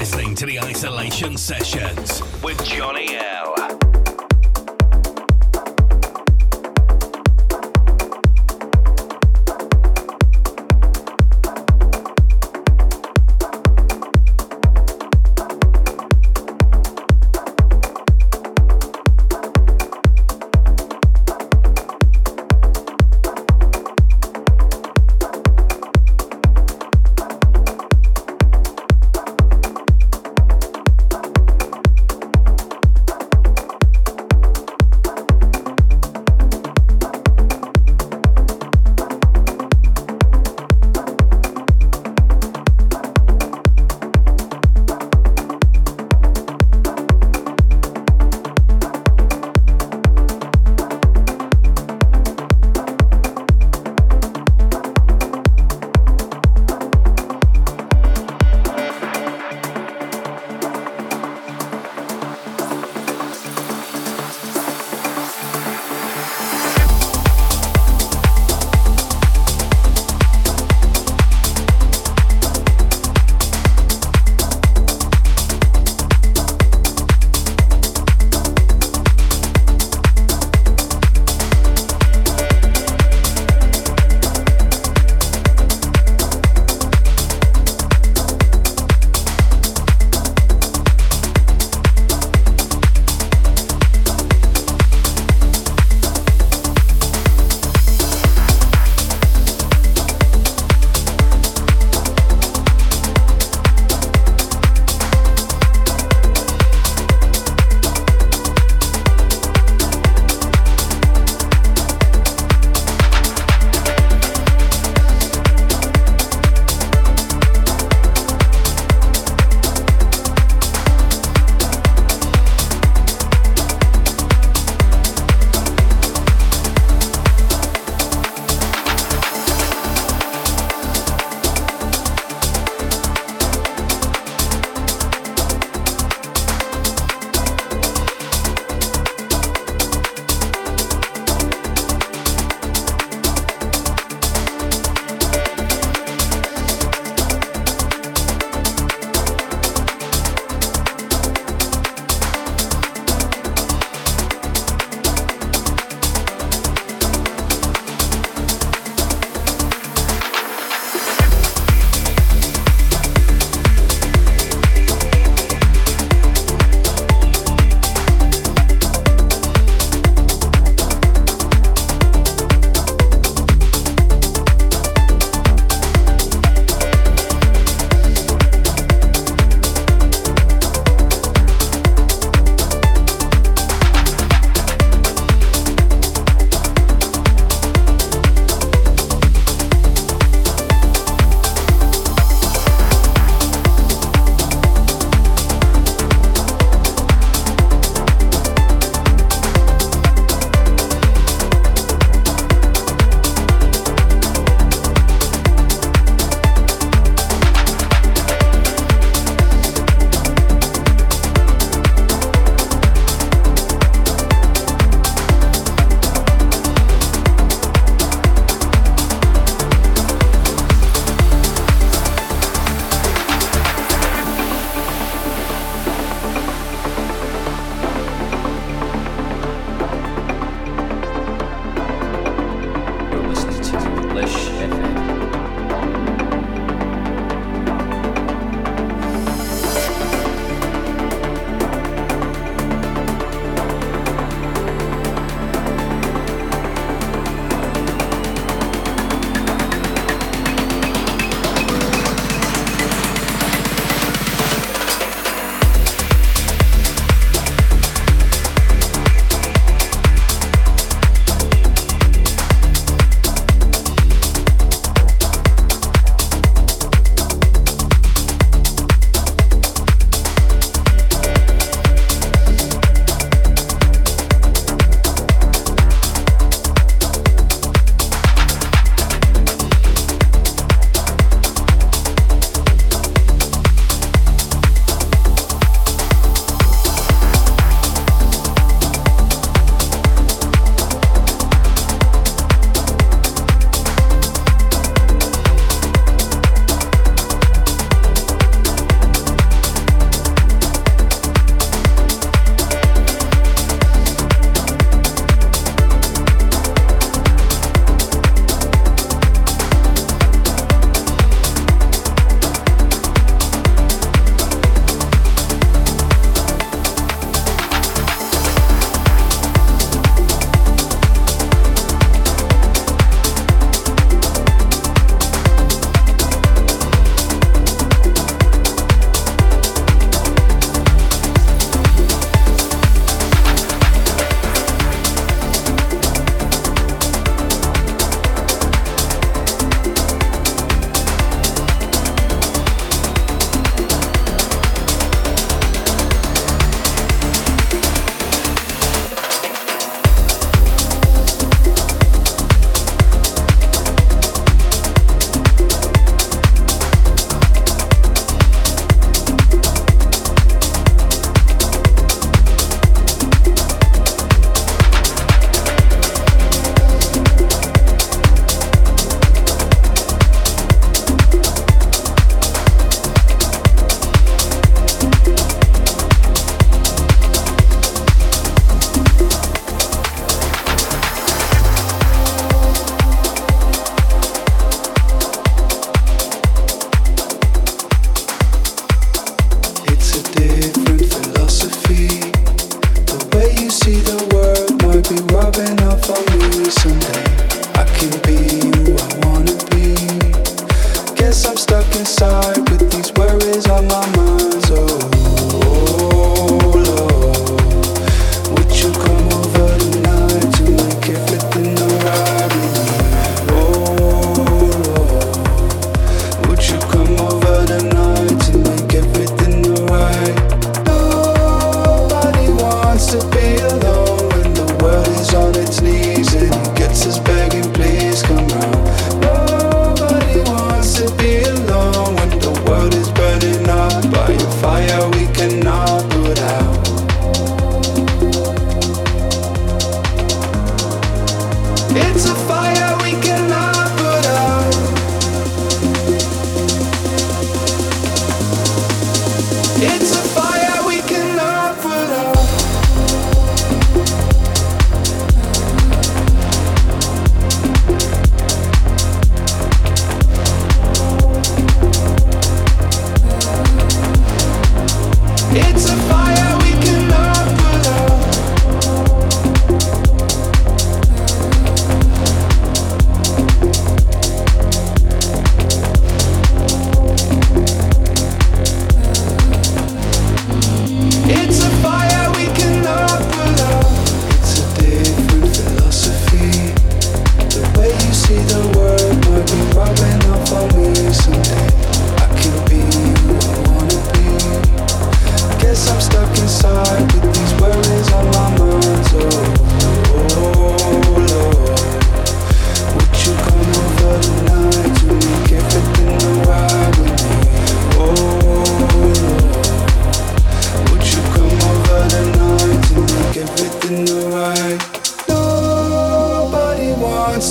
Listening to the Isolation Sessions with Johnny.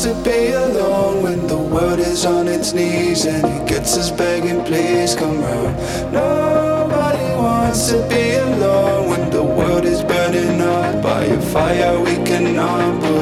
to be alone when the world is on its knees and it gets us begging, please come round. Nobody wants to be alone when the world is burning up by a fire we cannot put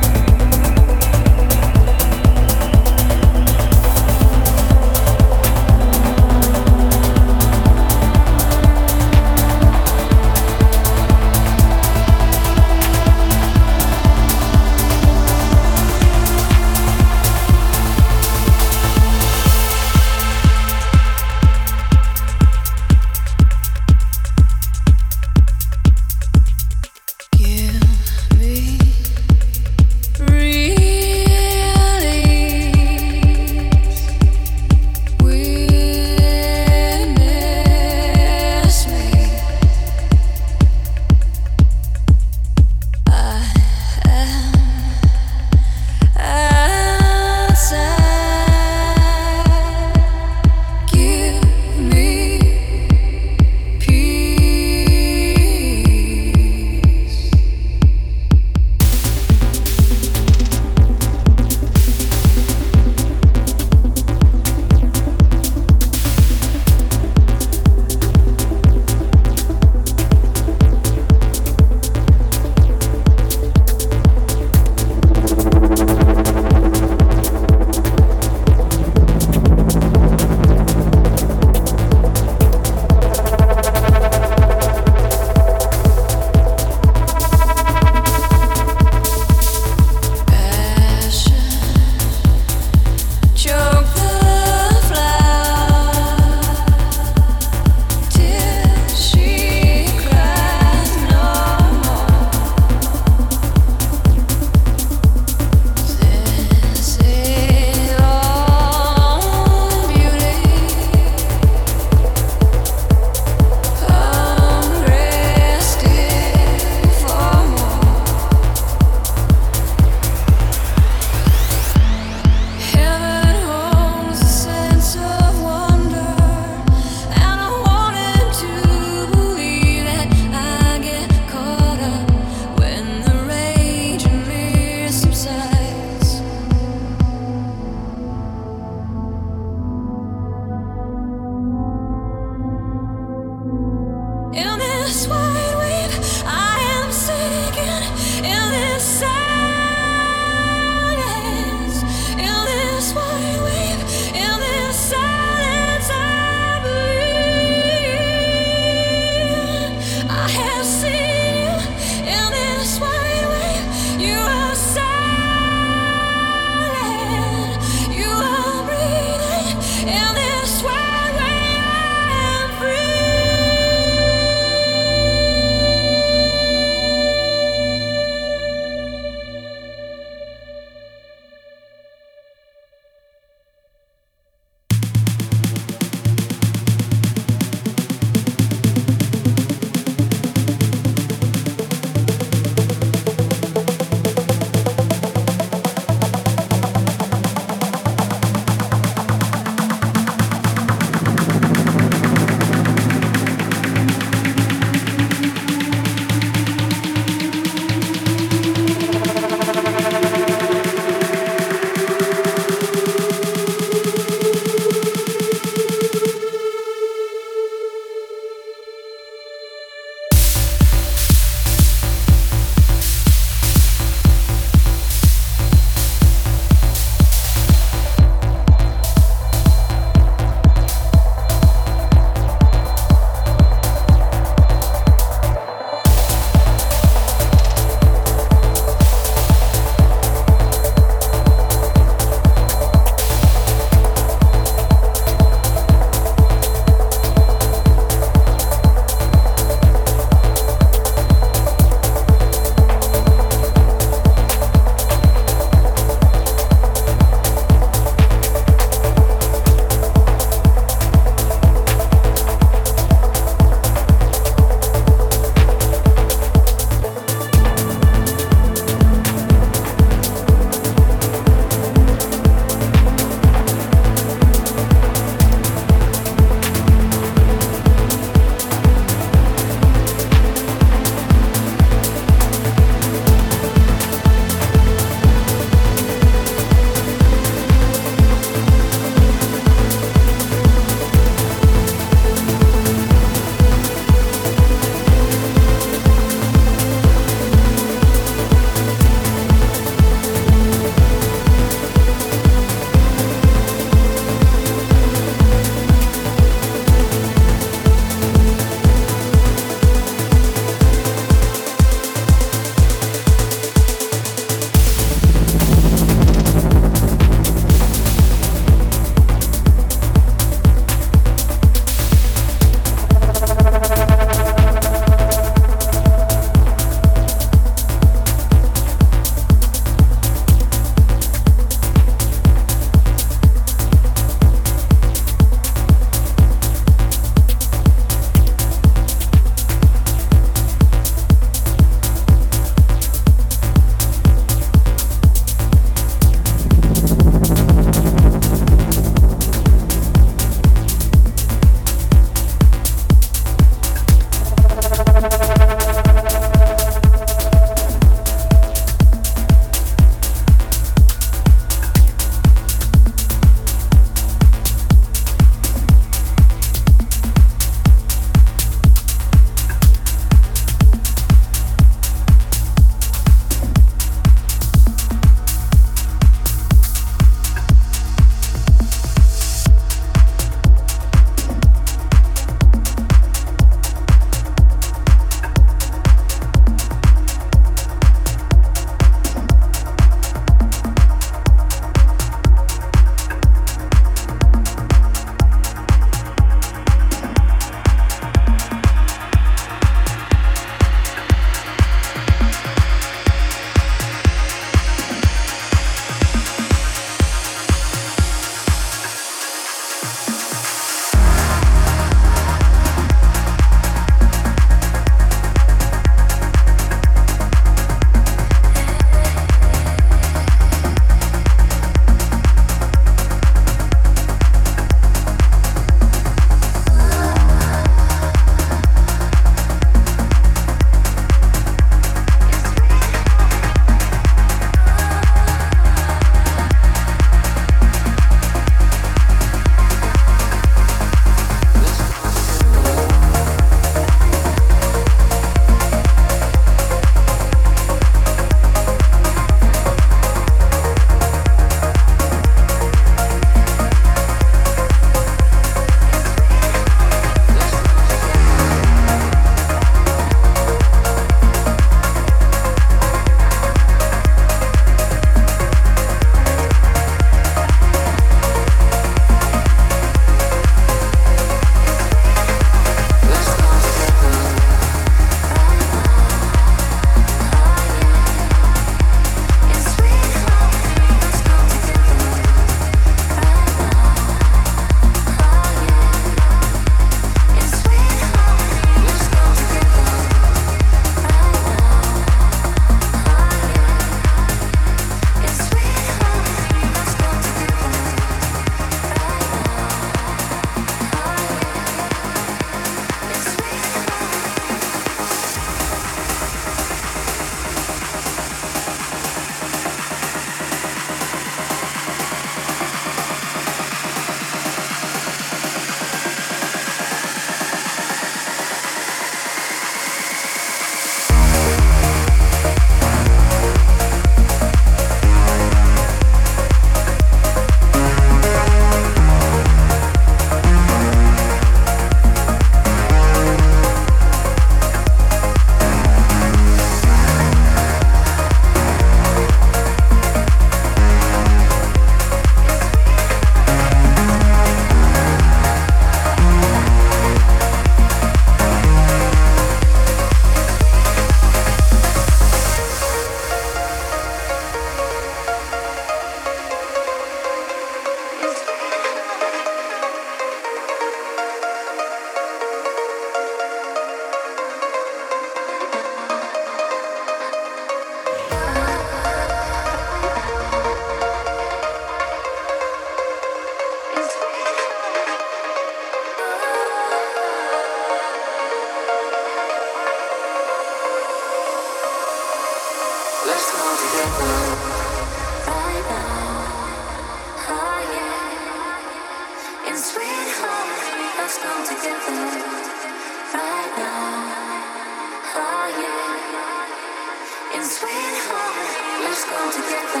sweet home. Let's go together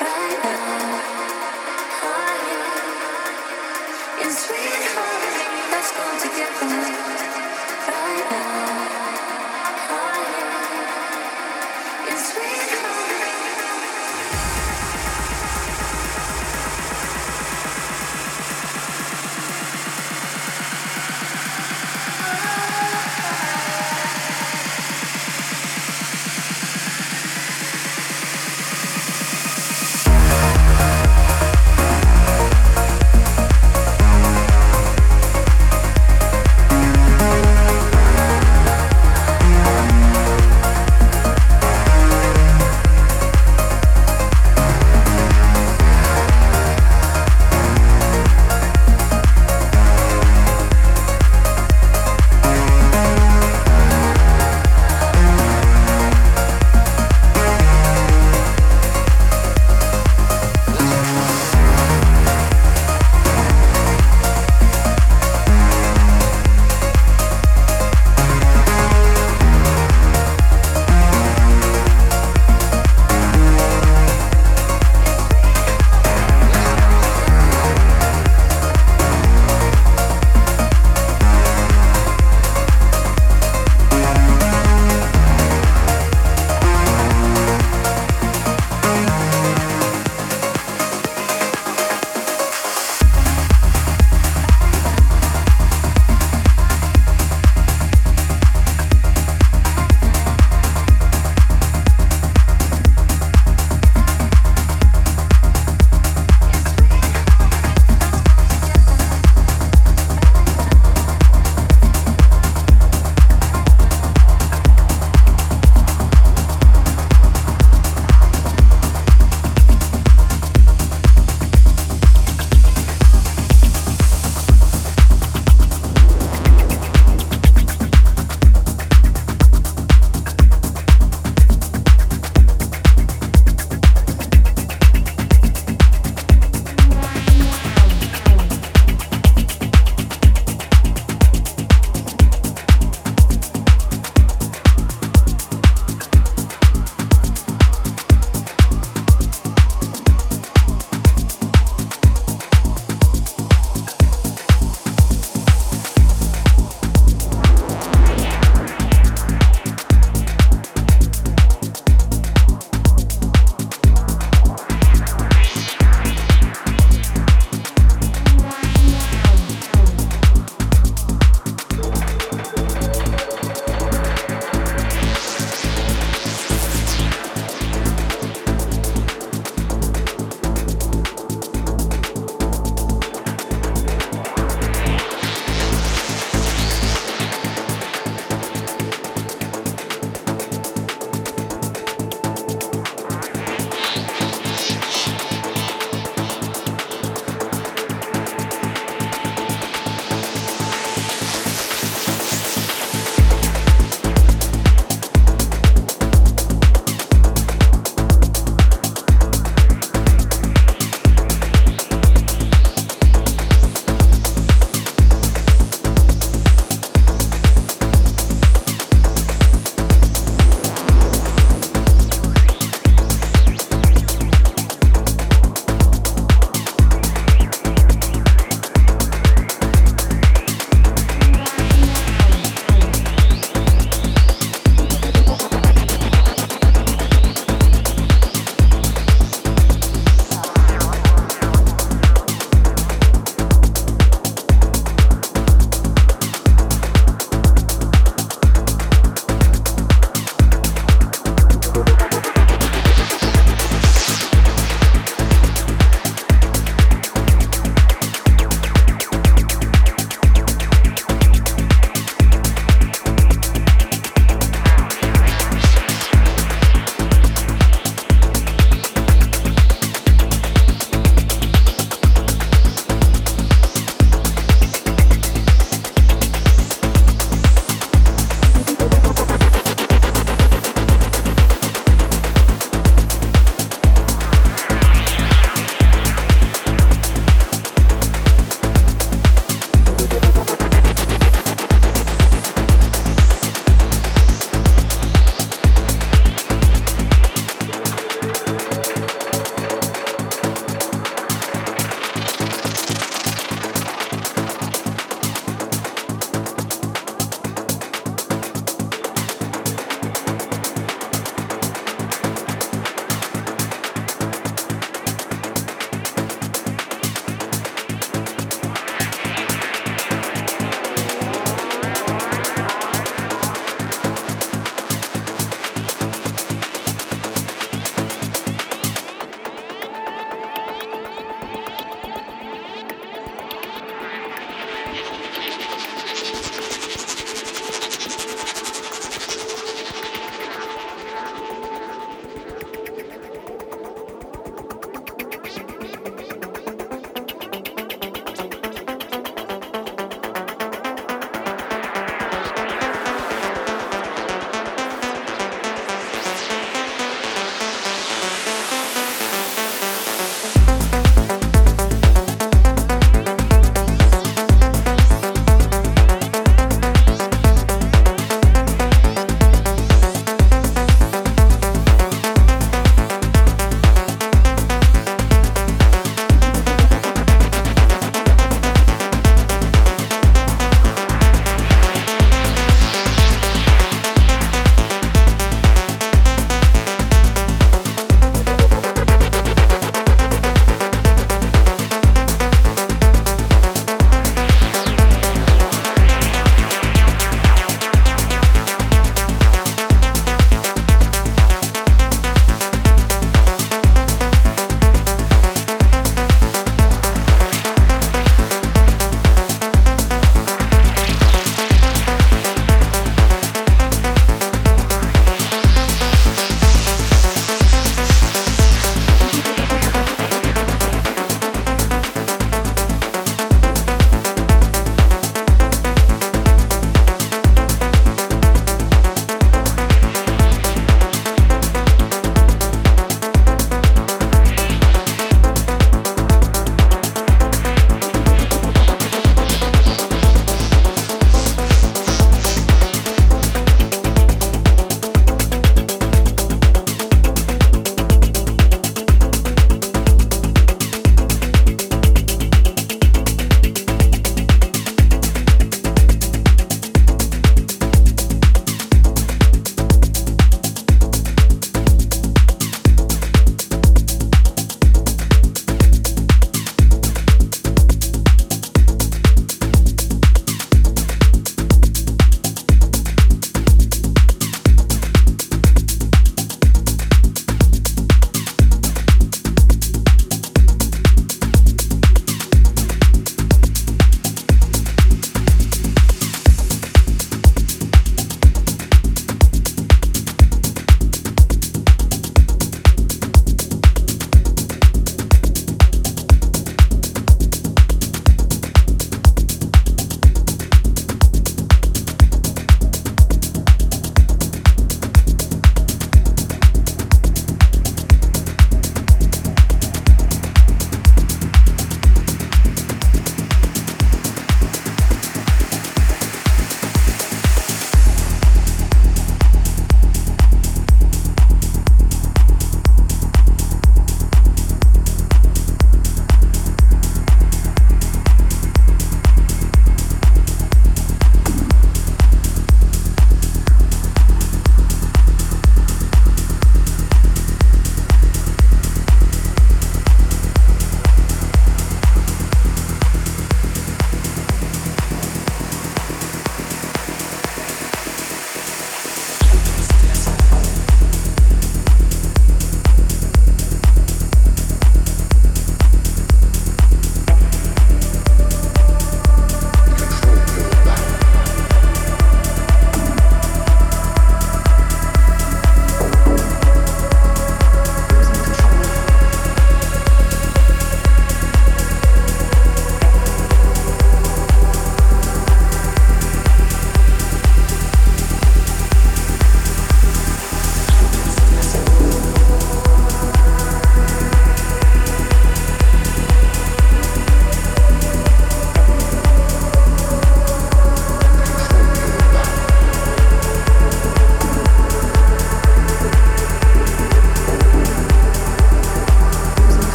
right now.